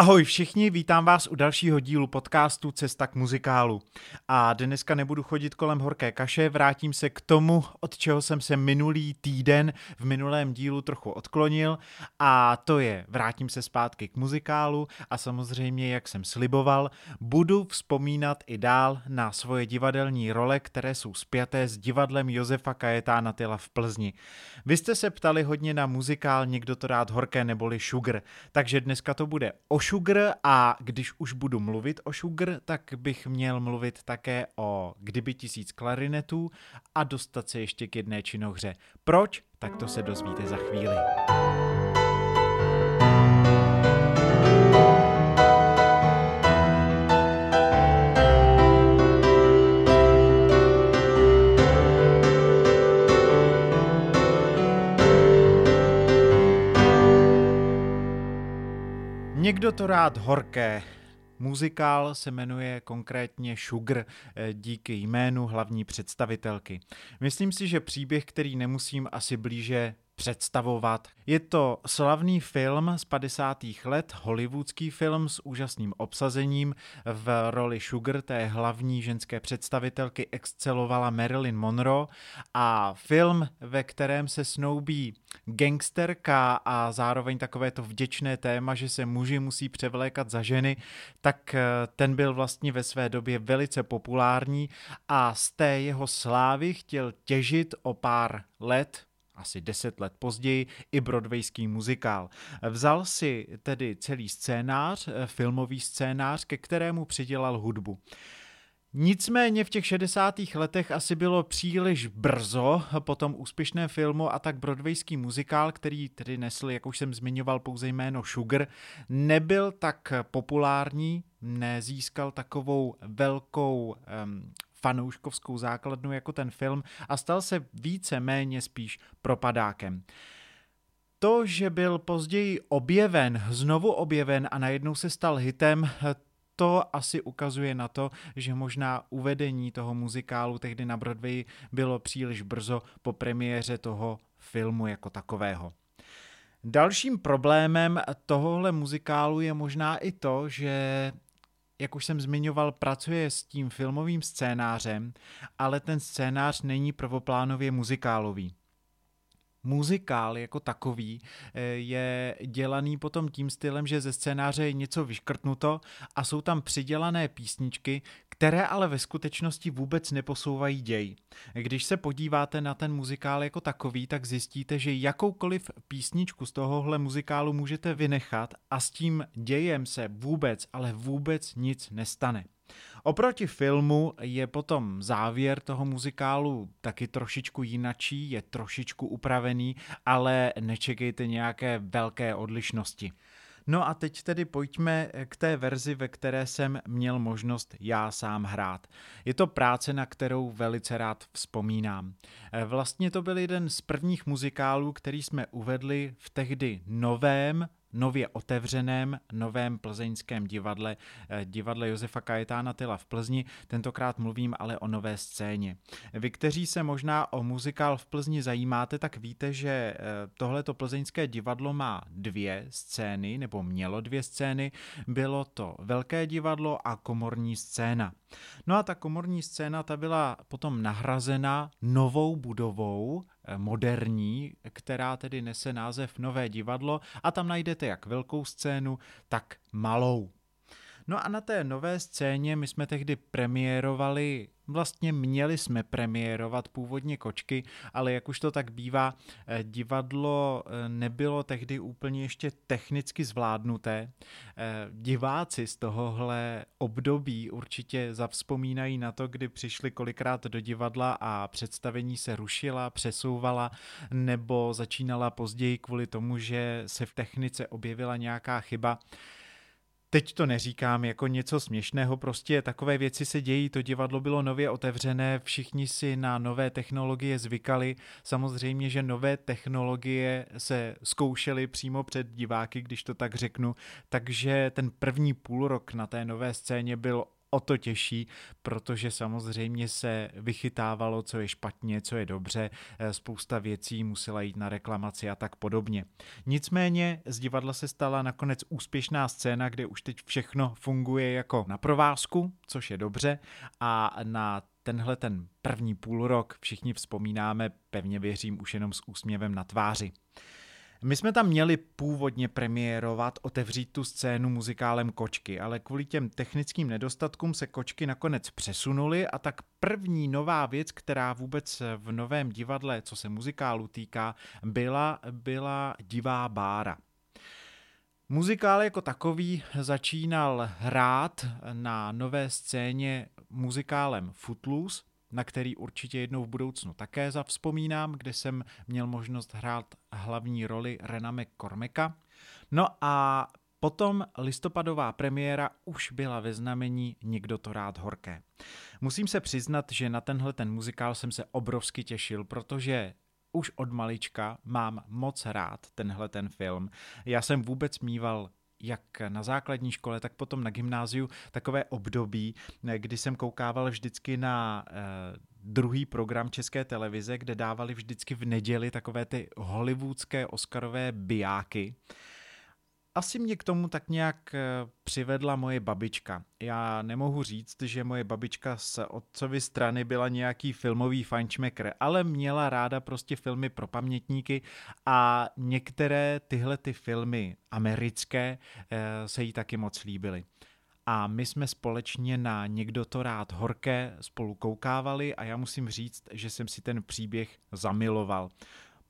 Ahoj všichni, vítám vás u dalšího dílu podcastu Cesta k muzikálu. A dneska nebudu chodit kolem horké kaše, vrátím se k tomu, od čeho jsem se minulý týden v minulém dílu trochu odklonil a to je, vrátím se zpátky k muzikálu a samozřejmě, jak jsem sliboval, budu vzpomínat i dál na svoje divadelní role, které jsou spjaté s divadlem Josefa Kajetána Tyla v Plzni. Vy jste se ptali hodně na muzikál Někdo to rád horké neboli Sugar, takže dneska to bude o Sugar a když už budu mluvit o Sugar, tak bych měl mluvit také o Kdyby tisíc klarinetů a dostat se ještě k jedné činohře. Proč? Tak to se dozvíte za chvíli. Někdo to rád horké. Muzikál se jmenuje konkrétně Sugar eh, díky jménu hlavní představitelky. Myslím si, že příběh, který nemusím asi blíže představovat. Je to slavný film z 50. let, hollywoodský film s úžasným obsazením. V roli Sugar, té hlavní ženské představitelky, excelovala Marilyn Monroe a film, ve kterém se snoubí gangsterka a zároveň takové to vděčné téma, že se muži musí převlékat za ženy, tak eh, ten byl vlastně ve své době velice populární a z té jeho slávy chtěl těžit o pár let, asi deset let později, i broadwayský muzikál. Vzal si tedy celý scénář, eh, filmový scénář, ke kterému přidělal hudbu. Nicméně v těch 60. letech asi bylo příliš brzo po tom úspěšném filmu a tak broadwayský muzikál, který tedy nesl, jak už jsem zmiňoval, pouze jméno Sugar, nebyl tak populární, nezískal takovou velkou um, fanouškovskou základnu jako ten film a stal se více méně spíš propadákem. To, že byl později objeven, znovu objeven a najednou se stal hitem, to asi ukazuje na to, že možná uvedení toho muzikálu tehdy na Broadway bylo příliš brzo po premiéře toho filmu jako takového. Dalším problémem tohohle muzikálu je možná i to, že jak už jsem zmiňoval, pracuje s tím filmovým scénářem, ale ten scénář není prvoplánově muzikálový muzikál jako takový eh, je dělaný potom tím stylem, že ze scénáře je něco vyškrtnuto a jsou tam přidělané písničky, které ale ve skutečnosti vůbec neposouvají děj. Když se podíváte na ten muzikál jako takový, tak zjistíte, že jakoukoliv písničku z tohohle muzikálu můžete vynechat a s tím dějem se vůbec, ale vůbec nic nestane. Oproti filmu je potom závěr toho muzikálu taky trošičku jinačí, je trošičku upravený, ale nečekejte nějaké velké odlišnosti. No a teď tedy pojďme k té verzi, ve které jsem měl možnost já sám hrát. Je to práce, na kterou velice rád vzpomínám. Vlastně to byl jeden z prvních muzikálů, který jsme uvedli v tehdy novém nově otevřeném novém plzeňském divadle, eh, divadle Josefa Kajetána Tyla v Plzni. Tentokrát mluvím ale o nové scéně. Vy, kteří se možná o muzikál v Plzni zajímáte, tak víte, že eh, tohleto plzeňské divadlo má dvě scény, nebo mělo dvě scény. Bylo to velké divadlo a komorní scéna. No a ta komorní scéna ta byla potom nahrazena novou budovou, moderní, která tedy nese název Nové divadlo a tam najdete jak velkou scénu, tak malou. No a na té nové scéně my jsme tehdy premiérovali Vlastně měli jsme premiérovat původně kočky, ale jak už to tak bývá, eh, divadlo eh, nebylo tehdy úplně ještě technicky zvládnuté. Eh, diváci z tohohle období určitě zavzpomínají na to, kdy přišli kolikrát do divadla a představení se rušila, přesouvala nebo začínala později kvůli tomu, že se v technice objevila nějaká chyba. Teď to neříkám jako něco směšného, prostě takové věci se dějí, to divadlo bylo nově otevřené, všichni si na nové technologie zvykali, samozřejmě, že nové technologie se zkoušely přímo před diváky, když to tak řeknu, takže ten první půl rok na té nové scéně byl o to těžší, protože samozřejmě se vychytávalo, co je špatně, co je dobře, eh, spousta věcí musela jít na reklamaci a tak podobně. Nicméně z divadla se stala nakonec úspěšná scéna, kde už teď všechno funguje jako na provázku, což je dobře, a na tenhle ten první půl rok všichni vzpomínáme, pevně věřím, už jenom s úsměvem na tváři. My jsme tam měli původně premiérovat, otevřít tu scénu muzikálem Kočky, ale kvůli těm technickým nedostatkům se Kočky nakonec přesunuly a tak první nová věc, která vůbec v novém divadle, co se muzikálu týká, byla, byla divá bára. Muzikál jako takový začínal hrát na nové scéně muzikálem Footloose, na který určitě jednou v budoucnu také zavzpomínám, kde jsem měl možnost hrát hlavní roli Rename Kormeka. No a Potom listopadová premiéra už byla ve znamení Někdo to rád horké. Musím se přiznat, že na tenhle ten muzikál jsem se obrovsky těšil, protože už od malička mám moc rád tenhle ten film. Já jsem vůbec mýval jak na základní škole, tak potom na gymnáziu takové období, kdy jsem koukával vždycky na eh, druhý program České televize, kde dávali vždycky v neděli takové ty hollywoodské oscarové bijáky asi mě k tomu tak nějak eh, přivedla moje babička. Já nemohu říct, že moje babička z otcovy strany byla nějaký filmový fajnšmekr, ale měla ráda prostě filmy pro pamětníky a některé tyhle ty filmy americké eh, se jí taky moc líbily. A my jsme společně na Někdo to rád horké spolu koukávali a já musím říct, že jsem si ten příběh zamiloval.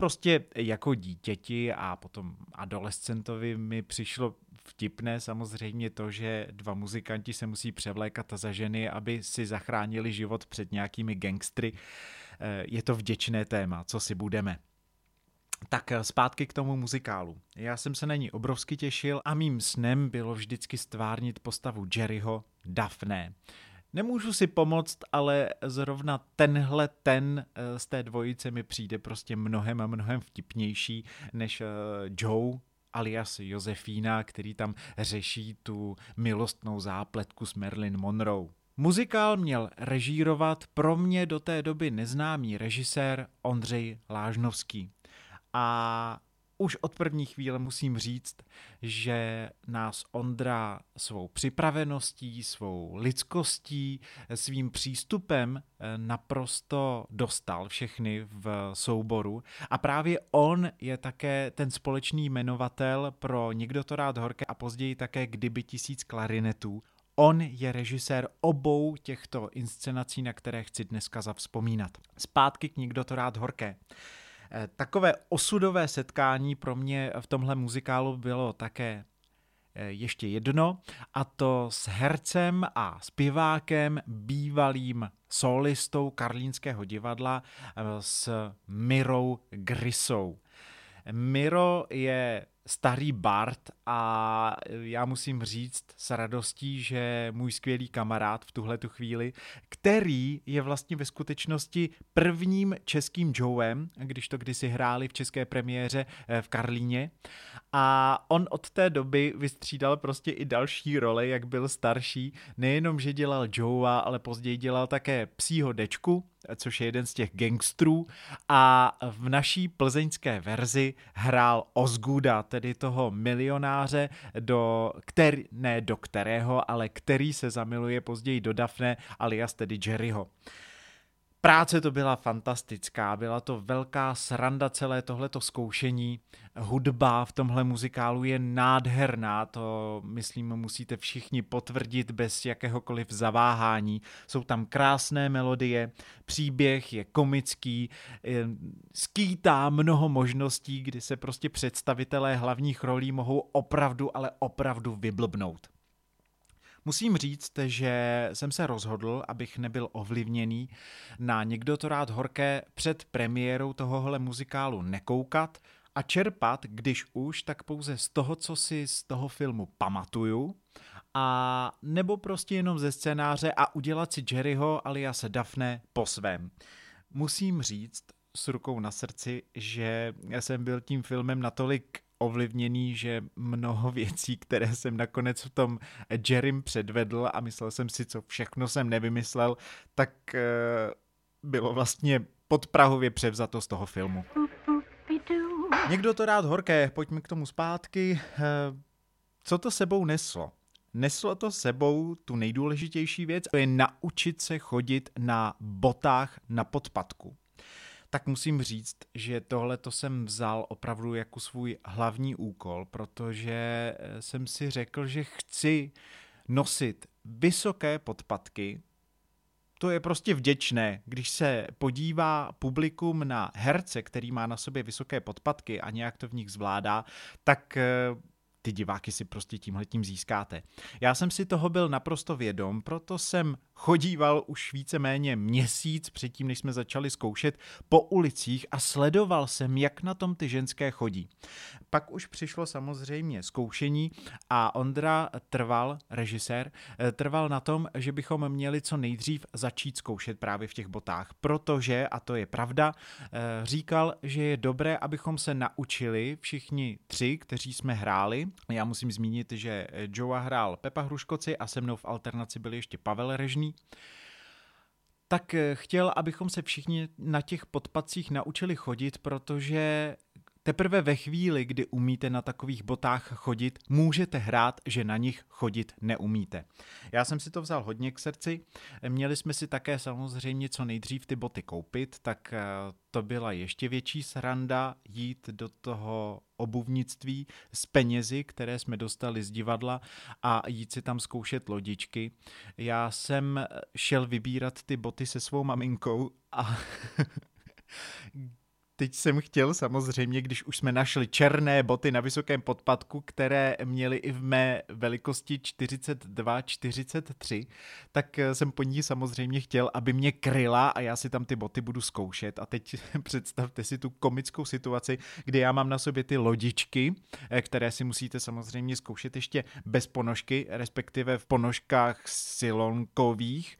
Prostě jako dítěti a potom adolescentovi mi přišlo vtipné samozřejmě to, že dva muzikanti se musí převlékat za ženy, aby si zachránili život před nějakými gangstry. Eh, je to vděčné téma, co si budeme. Tak eh, zpátky k tomu muzikálu. Já jsem se na ní obrovsky těšil a mým snem bylo vždycky stvárnit postavu Jerryho Daphne. Nemůžu si pomoct, ale zrovna tenhle ten eh, z té dvojice mi přijde prostě mnohem a mnohem vtipnější než eh, Joe alias Josefína, který tam řeší tu milostnou zápletku s Marilyn Monroe. Muzikál měl režírovat pro mě do té doby neznámý režisér Ondřej Lážnovský. A už od první chvíle musím říct, že nás Ondra svou připraveností, svou lidskostí, svým přístupem eh, naprosto dostal všechny v souboru a právě on je také ten společný jmenovatel pro Někdo to rád horké a později také Kdyby tisíc klarinetů. On je režisér obou těchto inscenací, na které chci dneska zavzpomínat. Zpátky k Někdo to rád horké. Eh, takové osudové setkání pro mě v tomhle muzikálu bylo také eh, ještě jedno, a to s hercem a zpěvákem, bývalým solistou Karlínského divadla eh, s Mirou Grisou. Miro je starý Bart a já musím říct s radostí, že můj skvělý kamarád v tuhle tu chvíli, který je vlastně ve skutečnosti prvním českým Joem, když to kdysi hráli v české premiéře eh, v Karlíně. A on od té doby vystřídal prostě i další role, jak byl starší, nejenom, že dělal Joea, ale později dělal také psího dečku, což je jeden z těch gangstrů. A v naší plzeňské verzi hrál Ozguda, tedy toho milionáře, do který, ne do kterého, ale který se zamiluje později do Daphne alias tedy Jerryho. Práce to byla fantastická, byla to velká sranda celé tohleto zkoušení. Hudba v tomhle muzikálu je nádherná, to myslím musíte všichni potvrdit bez jakéhokoliv zaváhání. Jsou tam krásné melodie, příběh je komický, skýtá mnoho možností, kdy se prostě představitelé hlavních rolí mohou opravdu, ale opravdu vyblbnout. Musím říct, že jsem se rozhodl, abych nebyl ovlivněný na někdo to rád horké před premiérou tohohle muzikálu nekoukat a čerpat, když už, tak pouze z toho, co si z toho filmu pamatuju, a nebo prostě jenom ze scénáře a udělat si Jerryho alias Daphne po svém. Musím říct s rukou na srdci, že jsem byl tím filmem natolik ovlivněný, že mnoho věcí, které jsem nakonec v tom Jerrym předvedl a myslel jsem si, co všechno jsem nevymyslel, tak eh, bylo vlastně podprahově převzato z toho filmu. Někdo to rád horké, pojďme k tomu zpátky. Eh, co to sebou neslo? Neslo to sebou tu nejdůležitější věc, to je naučit se chodit na botách na podpadku. Tak musím říct, že tohle to jsem vzal opravdu jako svůj hlavní úkol, protože eh, jsem si řekl, že chci nosit vysoké podpatky, to je prostě vděčné, když se podívá publikum na herce, který má na sobě vysoké podpatky a nějak to v nich zvládá, tak eh, ty diváky si prostě tímhletím získáte. Já jsem si toho byl naprosto vědom, proto jsem chodíval už víceméně měsíc předtím, než jsme začali zkoušet po ulicích a sledoval jsem, jak na tom ty ženské chodí. Pak už přišlo samozřejmě zkoušení a Ondra trval, režisér, eh, trval na tom, že bychom měli co nejdřív začít zkoušet právě v těch botách, protože, a to je pravda, eh, říkal, že je dobré, abychom se naučili všichni tři, kteří jsme hráli. Já musím zmínit, že Joa hrál Pepa Hruškoci a se mnou v alternaci byl ještě Pavel Režný, tak eh, chtěl, abychom se všichni na těch podpacích naučili chodit, protože Teprve ve chvíli, kdy umíte na takových botách chodit, můžete hrát, že na nich chodit neumíte. Já jsem si to vzal hodně k srdci. Měli jsme si také samozřejmě co nejdřív ty boty koupit, tak eh, to byla ještě větší sranda jít do toho obuvnictví s penězi, které jsme dostali z divadla a jít si tam zkoušet lodičky. Já jsem šel vybírat ty boty se svou maminkou a teď jsem chtěl samozřejmě, když už jsme našli černé boty na vysokém podpadku, které měly i v mé velikosti 42-43, tak eh, jsem po ní samozřejmě chtěl, aby mě kryla a já si tam ty boty budu zkoušet. A teď představte si tu komickou situaci, kdy já mám na sobě ty lodičky, eh, které si musíte samozřejmě zkoušet ještě bez ponožky, respektive v ponožkách silonkových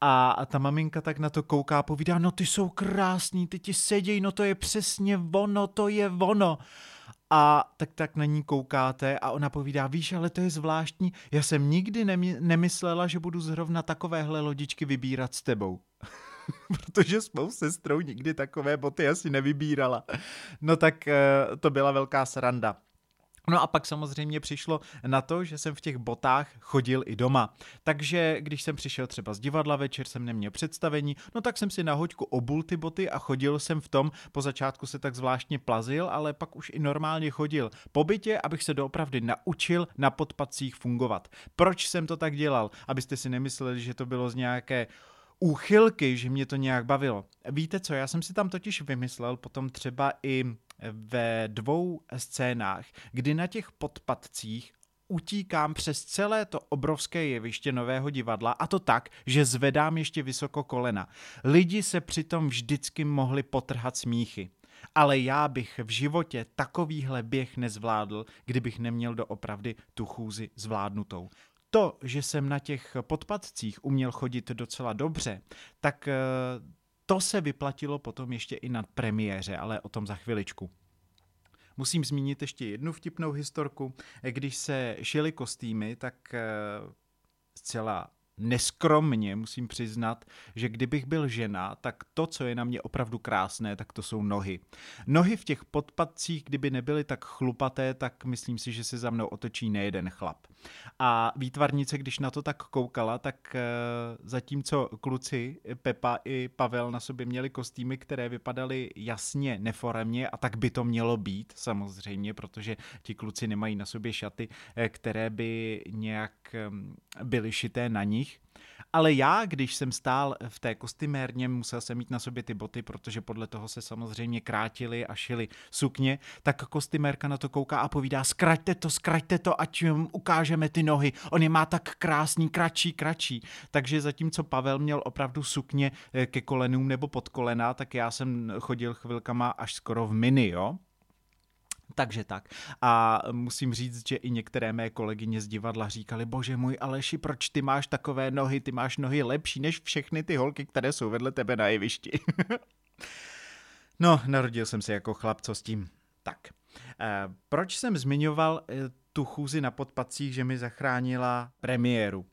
a ta maminka tak na to kouká a povídá, no ty jsou krásný, ty ti sedějí, no to je přesně ono, to je ono. A tak tak na ní koukáte a ona povídá, víš, ale to je zvláštní, já jsem nikdy nemy- nemyslela, že budu zrovna takovéhle lodičky vybírat s tebou. Protože s mou sestrou nikdy takové boty asi nevybírala. No tak eh, to byla velká sranda. No a pak samozřejmě přišlo na to, že jsem v těch botách chodil i doma. Takže když jsem přišel třeba z divadla večer, jsem neměl představení, no tak jsem si na hoďku obul ty boty a chodil jsem v tom. Po začátku se tak zvláštně plazil, ale pak už i normálně chodil po bytě, abych se doopravdy naučil na podpacích fungovat. Proč jsem to tak dělal? Abyste si nemysleli, že to bylo z nějaké úchylky, že mě to nějak bavilo. Víte co, já jsem si tam totiž vymyslel potom třeba i ve dvou scénách, kdy na těch podpadcích utíkám přes celé to obrovské jeviště nového divadla a to tak, že zvedám ještě vysoko kolena. Lidi se přitom vždycky mohli potrhat smíchy. Ale já bych v životě takovýhle běh nezvládl, kdybych neměl doopravdy tu chůzi zvládnutou. To, že jsem na těch podpadcích uměl chodit docela dobře, tak eh, to se vyplatilo potom ještě i na premiéře, ale o tom za chviličku. Musím zmínit ještě jednu vtipnou historku. Když se šily kostýmy, tak eh, zcela neskromně musím přiznat, že kdybych byl žena, tak to, co je na mě opravdu krásné, tak to jsou nohy. Nohy v těch podpadcích, kdyby nebyly tak chlupaté, tak myslím si, že se za mnou otočí nejeden chlap. A výtvarnice, když na to tak koukala, tak eh, zatímco kluci Pepa i Pavel na sobě měli kostýmy, které vypadaly jasně neforemně a tak by to mělo být samozřejmě, protože ti kluci nemají na sobě šaty, eh, které by nějak mm, byly šité na nich, ale já, když jsem stál v té kostymérně, musel jsem mít na sobě ty boty, protože podle toho se samozřejmě krátily a šily sukně, tak kostymérka na to kouká a povídá, zkraťte to, zkraťte to, ať ukážeme ty nohy. On je má tak krásný, kratší, kratší. Takže zatímco Pavel měl opravdu sukně eh, ke kolenům nebo pod kolena, tak já jsem chodil chvilkama až skoro v mini, jo? Takže tak. A musím říct, že i některé mé kolegyně z divadla říkali, bože můj Aleši, proč ty máš takové nohy, ty máš nohy lepší než všechny ty holky, které jsou vedle tebe na jevišti. no, narodil jsem se jako chlap, co s tím? Tak. Proč jsem zmiňoval tu chůzi na podpacích, že mi zachránila premiéru?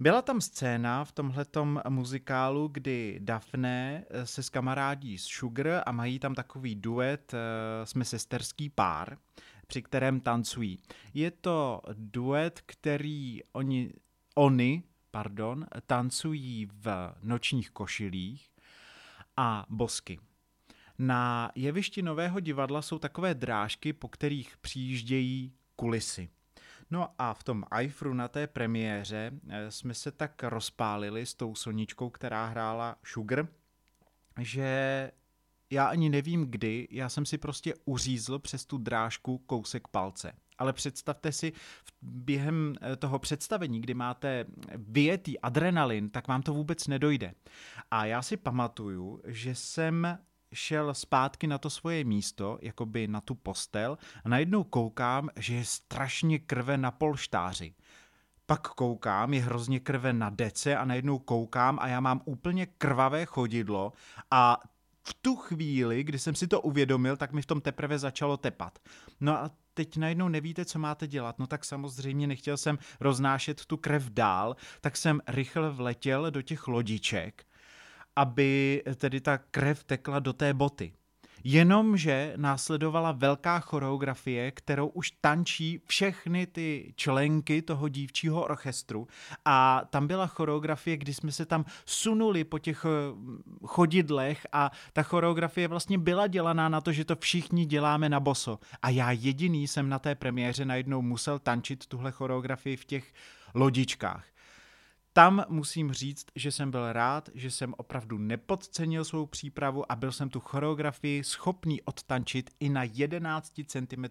Byla tam scéna v tomhletom muzikálu, kdy Daphne se s kamarádí s Sugar a mají tam takový duet, jsme sesterský pár, při kterém tancují. Je to duet, který oni, oni pardon, tancují v nočních košilích a bosky. Na jevišti Nového divadla jsou takové drážky, po kterých přijíždějí kulisy. No a v tom Eifru na té premiéře eh, jsme se tak rozpálili s tou Soničkou, která hrála Sugar, že já ani nevím kdy, já jsem si prostě uřízl přes tu drážku kousek palce. Ale představte si, během eh, toho představení, kdy máte vyjetý adrenalin, tak vám to vůbec nedojde. A já si pamatuju, že jsem šel zpátky na to svoje místo, jakoby na tu postel a najednou koukám, že je strašně krve na polštáři. Pak koukám, je hrozně krve na dece a najednou koukám a já mám úplně krvavé chodidlo a v tu chvíli, kdy jsem si to uvědomil, tak mi v tom teprve začalo tepat. No a teď najednou nevíte, co máte dělat. No tak samozřejmě nechtěl jsem roznášet tu krev dál, tak jsem rychle vletěl do těch lodiček, aby tedy ta krev tekla do té boty. Jenomže následovala velká choreografie, kterou už tančí všechny ty členky toho dívčího orchestru a tam byla choreografie, kdy jsme se tam sunuli po těch eh, chodidlech a ta choreografie vlastně byla dělaná na to, že to všichni děláme na boso. A já jediný jsem na té premiéře najednou musel tančit tuhle choreografii v těch lodičkách tam musím říct, že jsem byl rád, že jsem opravdu nepodcenil svou přípravu a byl jsem tu choreografii schopný odtančit i na 11 cm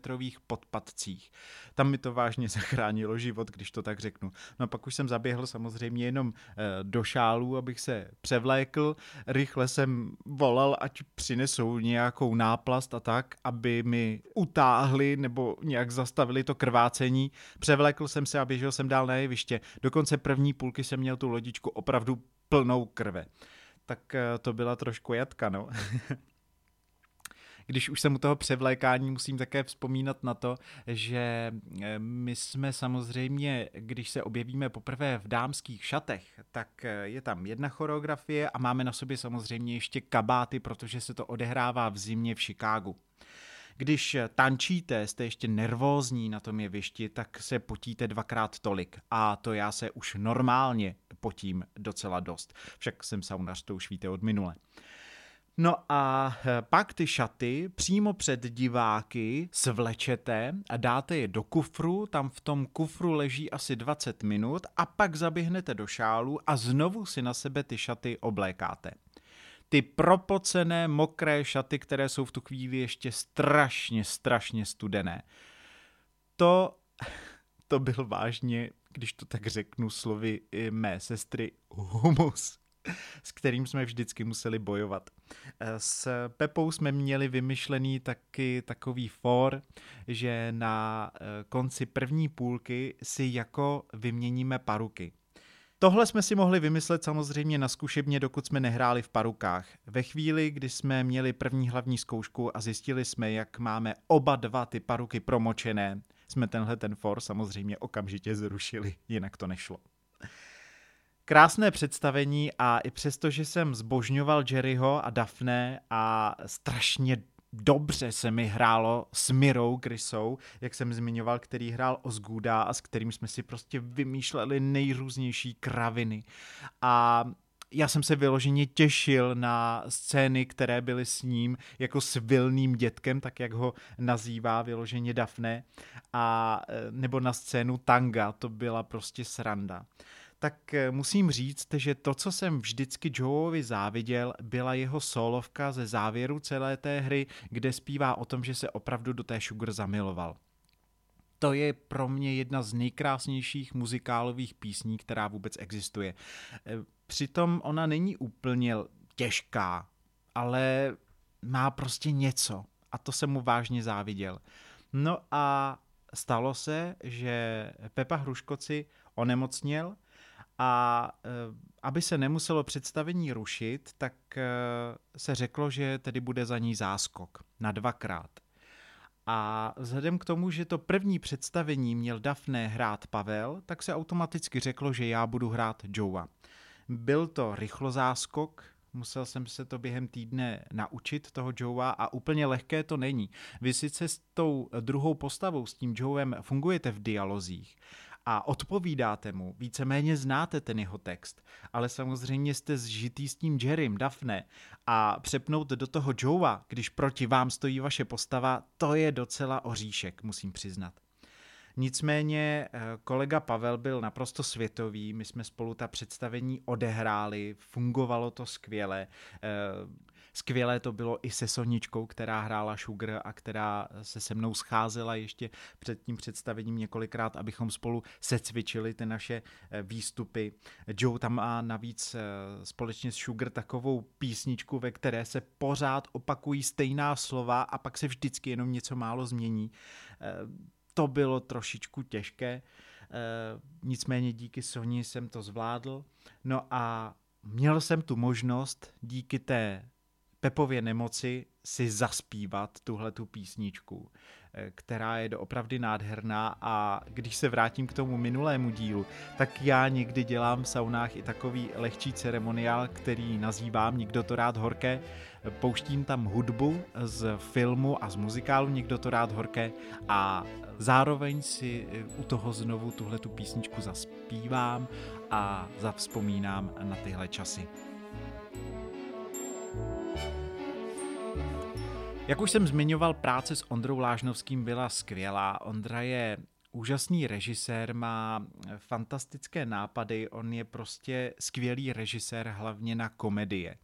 podpadcích. Tam mi to vážně zachránilo život, když to tak řeknu. No a pak už jsem zaběhl samozřejmě jenom e, do šálu, abych se převlékl. Rychle jsem volal, ať přinesou nějakou náplast a tak, aby mi utáhli nebo nějak zastavili to krvácení. Převlékl jsem se a běžel jsem dál na jeviště. Dokonce první půlky jsem měl tu lodičku opravdu plnou krve. Tak eh, to byla trošku jatka, no. když už jsem u toho převlékání, musím také vzpomínat na to, že eh, my jsme samozřejmě, když se objevíme poprvé v dámských šatech, tak eh, je tam jedna choreografie a máme na sobě samozřejmě ještě kabáty, protože se to odehrává v zimě v Chicagu. Když tančíte, jste ještě nervózní na tom jevišti, tak se potíte dvakrát tolik. A to já se už normálně potím docela dost. Však jsem saunař, to už víte od minule. No a eh, pak ty šaty přímo před diváky svlečete a dáte je do kufru, tam v tom kufru leží asi 20 minut a pak zaběhnete do šálu a znovu si na sebe ty šaty oblékáte ty propocené mokré šaty, které jsou v tu chvíli ještě strašně, strašně studené. To, to byl vážně, když to tak řeknu slovy mé sestry, humus s kterým jsme vždycky museli bojovat. S Pepou jsme měli vymyšlený taky takový for, že na eh, konci první půlky si jako vyměníme paruky. Tohle jsme si mohli vymyslet samozřejmě na zkušebně, dokud jsme nehráli v parukách. Ve chvíli, kdy jsme měli první hlavní zkoušku a zjistili jsme, jak máme oba dva ty paruky promočené, jsme tenhle ten for samozřejmě okamžitě zrušili, jinak to nešlo. Krásné představení a i přesto, že jsem zbožňoval Jerryho a Daphne a strašně dobře se mi hrálo s Mirou Grisou, jak jsem zmiňoval, který hrál Osguda a s kterým jsme si prostě vymýšleli nejrůznější kraviny. A já jsem se vyloženě těšil na scény, které byly s ním jako s vilným dětkem, tak jak ho nazývá vyloženě Daphne, a nebo na scénu tanga, to byla prostě sranda tak eh, musím říct, že to, co jsem vždycky Joeovi záviděl, byla jeho solovka ze závěru celé té hry, kde zpívá o tom, že se opravdu do té Sugar zamiloval. To je pro mě jedna z nejkrásnějších muzikálových písní, která vůbec existuje. Eh, přitom ona není úplně těžká, ale má prostě něco a to jsem mu vážně záviděl. No a stalo se, že Pepa Hruškoci onemocněl a eh, aby se nemuselo představení rušit, tak eh, se řeklo, že tedy bude za ní záskok na dvakrát. A vzhledem k tomu, že to první představení měl Daphne hrát Pavel, tak se automaticky řeklo, že já budu hrát Joea. Byl to rychlozáskok, musel jsem se to během týdne naučit, toho Joea, a úplně lehké to není. Vy sice s tou druhou postavou, s tím Joem, fungujete v dialozích, a odpovídáte mu, víceméně znáte ten jeho text, ale samozřejmě jste zžitý s tím Jerrym, Daphne a přepnout do toho Joea, když proti vám stojí vaše postava, to je docela oříšek, musím přiznat. Nicméně eh, kolega Pavel byl naprosto světový, my jsme spolu ta představení odehráli, fungovalo to skvěle. Eh, skvělé to bylo i se Soničkou, která hrála Sugar a která se se mnou scházela ještě před tím představením několikrát, abychom spolu secvičili ty naše eh, výstupy. Joe tam má navíc společně s Sugar takovou písničku, ve které se pořád opakují stejná slova a pak se vždycky jenom něco málo změní to bylo trošičku těžké, nicméně díky Sony jsem to zvládl. No a měl jsem tu možnost díky té Pepově nemoci si zaspívat tuhle tu písničku, eh, která je doopravdy nádherná a když se vrátím k tomu minulému dílu, tak já někdy dělám v saunách i takový lehčí ceremoniál, který nazývám Nikdo to rád horké. Pouštím tam hudbu z filmu a z muzikálu Nikdo to rád horké a zároveň si eh, u toho znovu tuhle tu písničku zaspívám a zavzpomínám na tyhle časy. Jak už jsem zmiňoval, práce s Ondrou Lážnovským byla skvělá. Ondra je úžasný režisér, má fantastické nápady, on je prostě skvělý režisér, hlavně na komedie.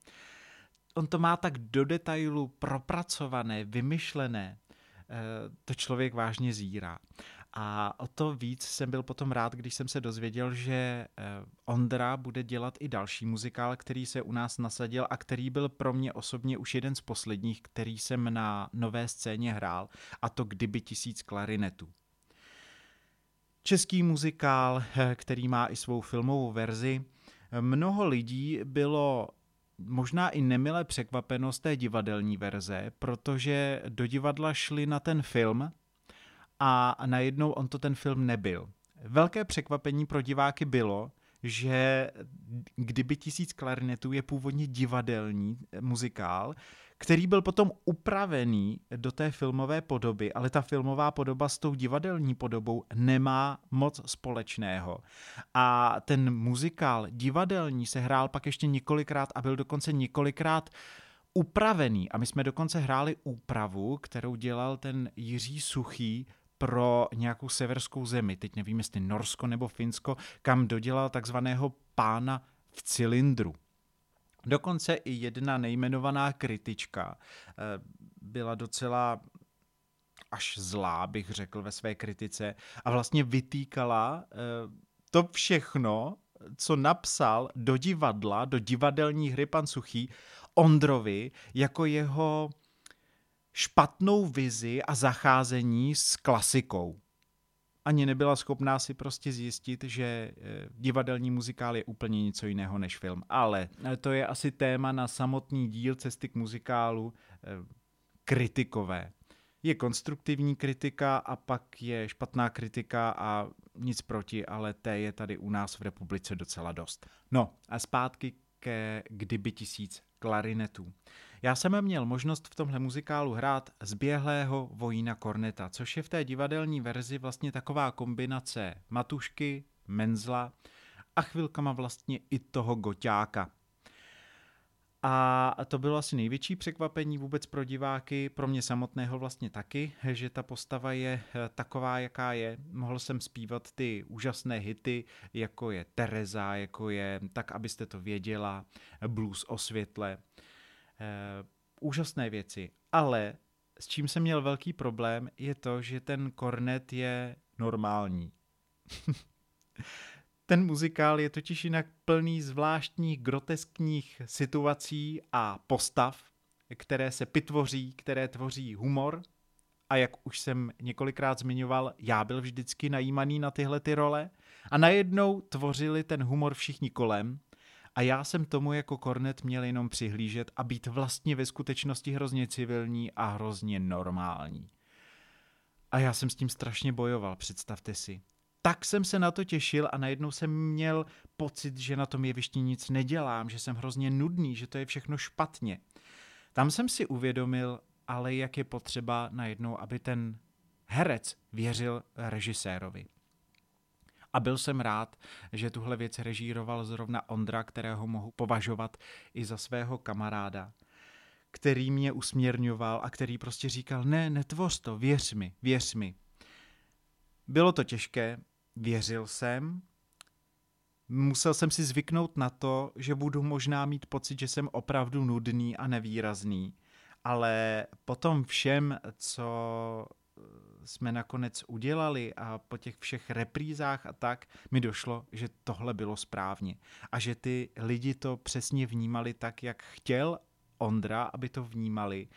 On to má tak do detailu propracované, vymyšlené, eh, to člověk vážně zírá. A o to víc jsem byl potom rád, když jsem se dozvěděl, že eh, Ondra bude dělat i další muzikál, který se u nás nasadil a který byl pro mě osobně už jeden z posledních, který jsem na nové scéně hrál, a to Kdyby tisíc klarinetů. Český muzikál, eh, který má i svou filmovou verzi. Mnoho lidí bylo možná i nemile překvapeno z té divadelní verze, protože do divadla šli na ten film, a najednou on to ten film nebyl. Velké překvapení pro diváky bylo, že kdyby tisíc klarinetů je původně divadelní muzikál, který byl potom upravený do té filmové podoby, ale ta filmová podoba s tou divadelní podobou nemá moc společného. A ten muzikál divadelní se hrál pak ještě několikrát a byl dokonce několikrát upravený. A my jsme dokonce hráli úpravu, kterou dělal ten Jiří Suchý pro nějakou severskou zemi, teď nevím, jestli Norsko nebo Finsko, kam dodělal takzvaného pána v cylindru. Dokonce i jedna nejmenovaná kritička eh, byla docela až zlá, bych řekl ve své kritice a vlastně vytýkala eh, to všechno, co napsal do divadla, do divadelní hry pan Suchý, Ondrovi jako jeho špatnou vizi a zacházení s klasikou. Ani nebyla schopná si prostě zjistit, že eh, divadelní muzikál je úplně něco jiného než film. Ale eh, to je asi téma na samotný díl cesty k muzikálu eh, kritikové. Je konstruktivní kritika a pak je špatná kritika a nic proti, ale té je tady u nás v republice docela dost. No a zpátky ke kdyby tisíc klarinetů. Já jsem měl možnost v tomhle muzikálu hrát zběhlého vojína Korneta, což je v té divadelní verzi vlastně taková kombinace matušky, menzla a chvilkama vlastně i toho goťáka. A to bylo asi největší překvapení vůbec pro diváky, pro mě samotného vlastně taky, že ta postava je eh, taková, jaká je. Mohl jsem zpívat ty úžasné hity, jako je Tereza, jako je Tak, abyste to věděla, Blues o světle. Eh, úžasné věci, ale s čím jsem měl velký problém, je to, že ten kornet je normální. ten muzikál je totiž jinak plný zvláštních groteskních situací a postav, které se pitvoří, které tvoří humor. A jak už jsem několikrát zmiňoval, já byl vždycky najímaný na tyhle ty role. A najednou tvořili ten humor všichni kolem a já jsem tomu jako kornet měl jenom přihlížet a být vlastně ve skutečnosti hrozně civilní a hrozně normální. A já jsem s tím strašně bojoval, představte si. Tak jsem se na to těšil a najednou jsem měl pocit, že na tom jevišti nic nedělám, že jsem hrozně nudný, že to je všechno špatně. Tam jsem si uvědomil, ale jak je potřeba najednou, aby ten herec věřil režisérovi. A byl jsem rád, že tuhle věc režíroval zrovna Ondra, kterého mohu považovat i za svého kamaráda, který mě usměrňoval a který prostě říkal, ne, netvoř to, věř mi, věř mi. Bylo to těžké, věřil jsem, musel jsem si zvyknout na to, že budu možná mít pocit, že jsem opravdu nudný a nevýrazný, ale potom všem, co jsme nakonec udělali a po těch všech reprízách a tak mi došlo, že tohle bylo správně a že ty lidi to přesně vnímali tak, jak chtěl Ondra, aby to vnímali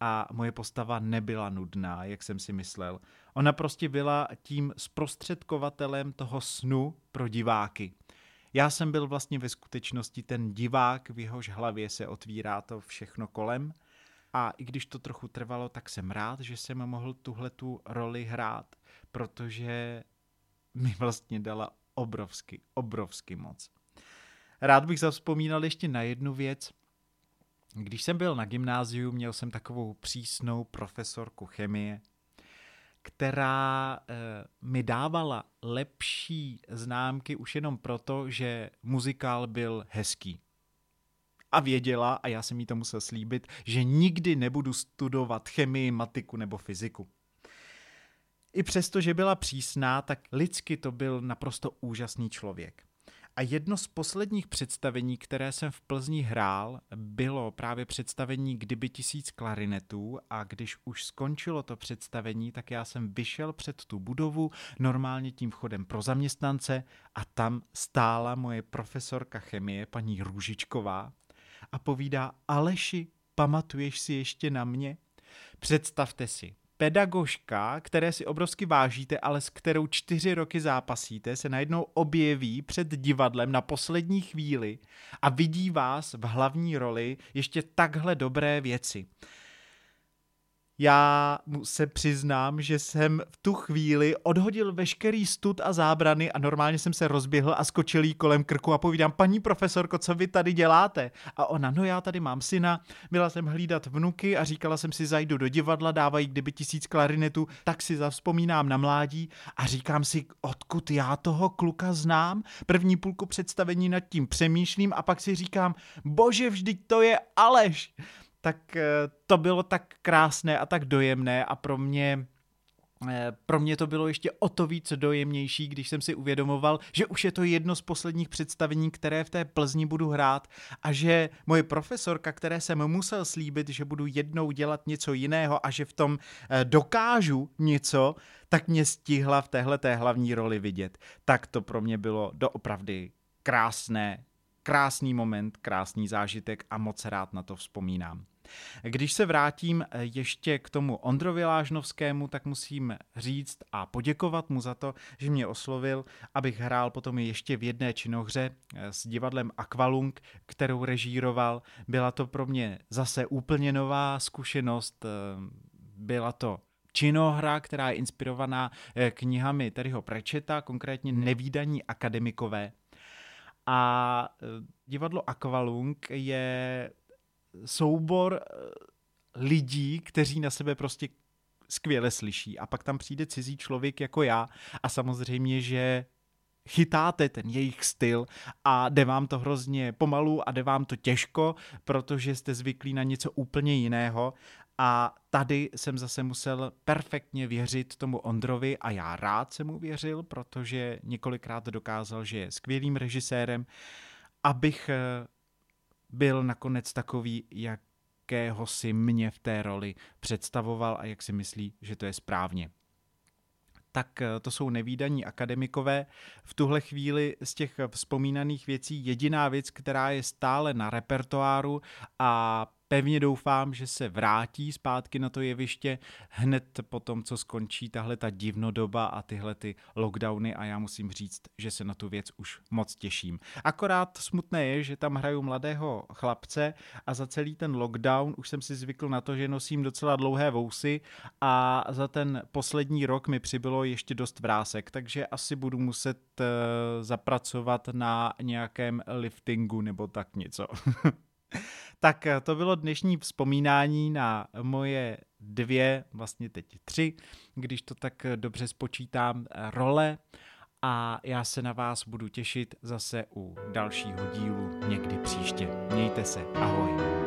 a moje postava nebyla nudná, jak jsem si myslel. Ona prostě byla tím zprostředkovatelem toho snu pro diváky. Já jsem byl vlastně ve skutečnosti ten divák, v jehož hlavě se otvírá to všechno kolem a i když to trochu trvalo, tak jsem rád, že jsem mohl tuhle tu roli hrát, protože mi vlastně dala obrovsky, obrovsky moc. Rád bych zavzpomínal ještě na jednu věc. Když jsem byl na gymnáziu, měl jsem takovou přísnou profesorku chemie, která e, mi dávala lepší známky už jenom proto, že muzikál byl hezký a věděla, a já jsem jí to musel slíbit, že nikdy nebudu studovat chemii, matiku nebo fyziku. I přesto, že byla přísná, tak lidsky to byl naprosto úžasný člověk. A jedno z posledních představení, které jsem v Plzni hrál, bylo právě představení Kdyby tisíc klarinetů a když už skončilo to představení, tak já jsem vyšel před tu budovu normálně tím vchodem pro zaměstnance a tam stála moje profesorka chemie, paní Růžičková a povídá, Aleši, pamatuješ si ještě na mě? Představte si, pedagožka, které si obrovsky vážíte, ale s kterou čtyři roky zápasíte, se najednou objeví před divadlem na poslední chvíli a vidí vás v hlavní roli ještě takhle dobré věci já se přiznám, že jsem v tu chvíli odhodil veškerý stud a zábrany a normálně jsem se rozběhl a skočil jí kolem krku a povídám, paní profesorko, co vy tady děláte? A ona, no já tady mám syna, byla jsem hlídat vnuky a říkala jsem si, zajdu do divadla, dávají kdyby tisíc klarinetů, tak si zavzpomínám na mládí a říkám si, odkud já toho kluka znám? První půlku představení nad tím přemýšlím a pak si říkám, bože, vždyť to je Aleš tak eh, to bylo tak krásné a tak dojemné a pro mě eh, pro mě to bylo ještě o to víc dojemnější, když jsem si uvědomoval, že už je to jedno z posledních představení, které v té Plzni budu hrát a že moje profesorka, které jsem musel slíbit, že budu jednou dělat něco jiného a že v tom eh, dokážu něco, tak mě stihla v téhle té hlavní roli vidět. Tak to pro mě bylo doopravdy krásné, krásný moment, krásný zážitek a moc rád na to vzpomínám. Když se vrátím eh, ještě k tomu Ondrovi Lážnovskému, tak musím říct a poděkovat mu za to, že mě oslovil, abych hrál potom ještě v jedné činohře eh, s divadlem Aqualung, kterou režíroval. Byla to pro mě zase úplně nová zkušenost. Eh, byla to činohra, která je inspirovaná knihami Terryho Prečeta, konkrétně Nevídaní akademikové. A divadlo Aqualung je soubor eh, lidí, kteří na sebe prostě skvěle slyší. A pak tam přijde cizí člověk jako já a samozřejmě, že chytáte ten jejich styl a jde vám to hrozně pomalu a jde vám to těžko, protože jste zvyklí na něco úplně jiného a tady jsem zase musel perfektně věřit tomu Ondrovi a já rád jsem mu věřil, protože několikrát dokázal, že je skvělým režisérem, abych eh, byl nakonec takový, jakého si mě v té roli představoval a jak si myslí, že to je správně tak eh, to jsou nevýdaní akademikové. V tuhle chvíli z těch vzpomínaných věcí jediná věc, která je stále na repertoáru a pevně doufám, že se vrátí zpátky na to jeviště hned po tom, co skončí tahle ta divnodoba a tyhle ty lockdowny a já musím říct, že se na tu věc už moc těším. Akorát smutné je, že tam hraju mladého chlapce a za celý ten lockdown už jsem si zvykl na to, že nosím docela dlouhé vousy a za ten poslední rok mi přibylo ještě dost vrásek, takže asi budu muset uh, zapracovat na nějakém liftingu nebo tak něco. tak eh, to bylo dnešní vzpomínání na moje dvě, vlastně teď tři, když to tak eh, dobře spočítám, role a já se na vás budu těšit zase u dalšího dílu někdy příště. Mějte se, ahoj.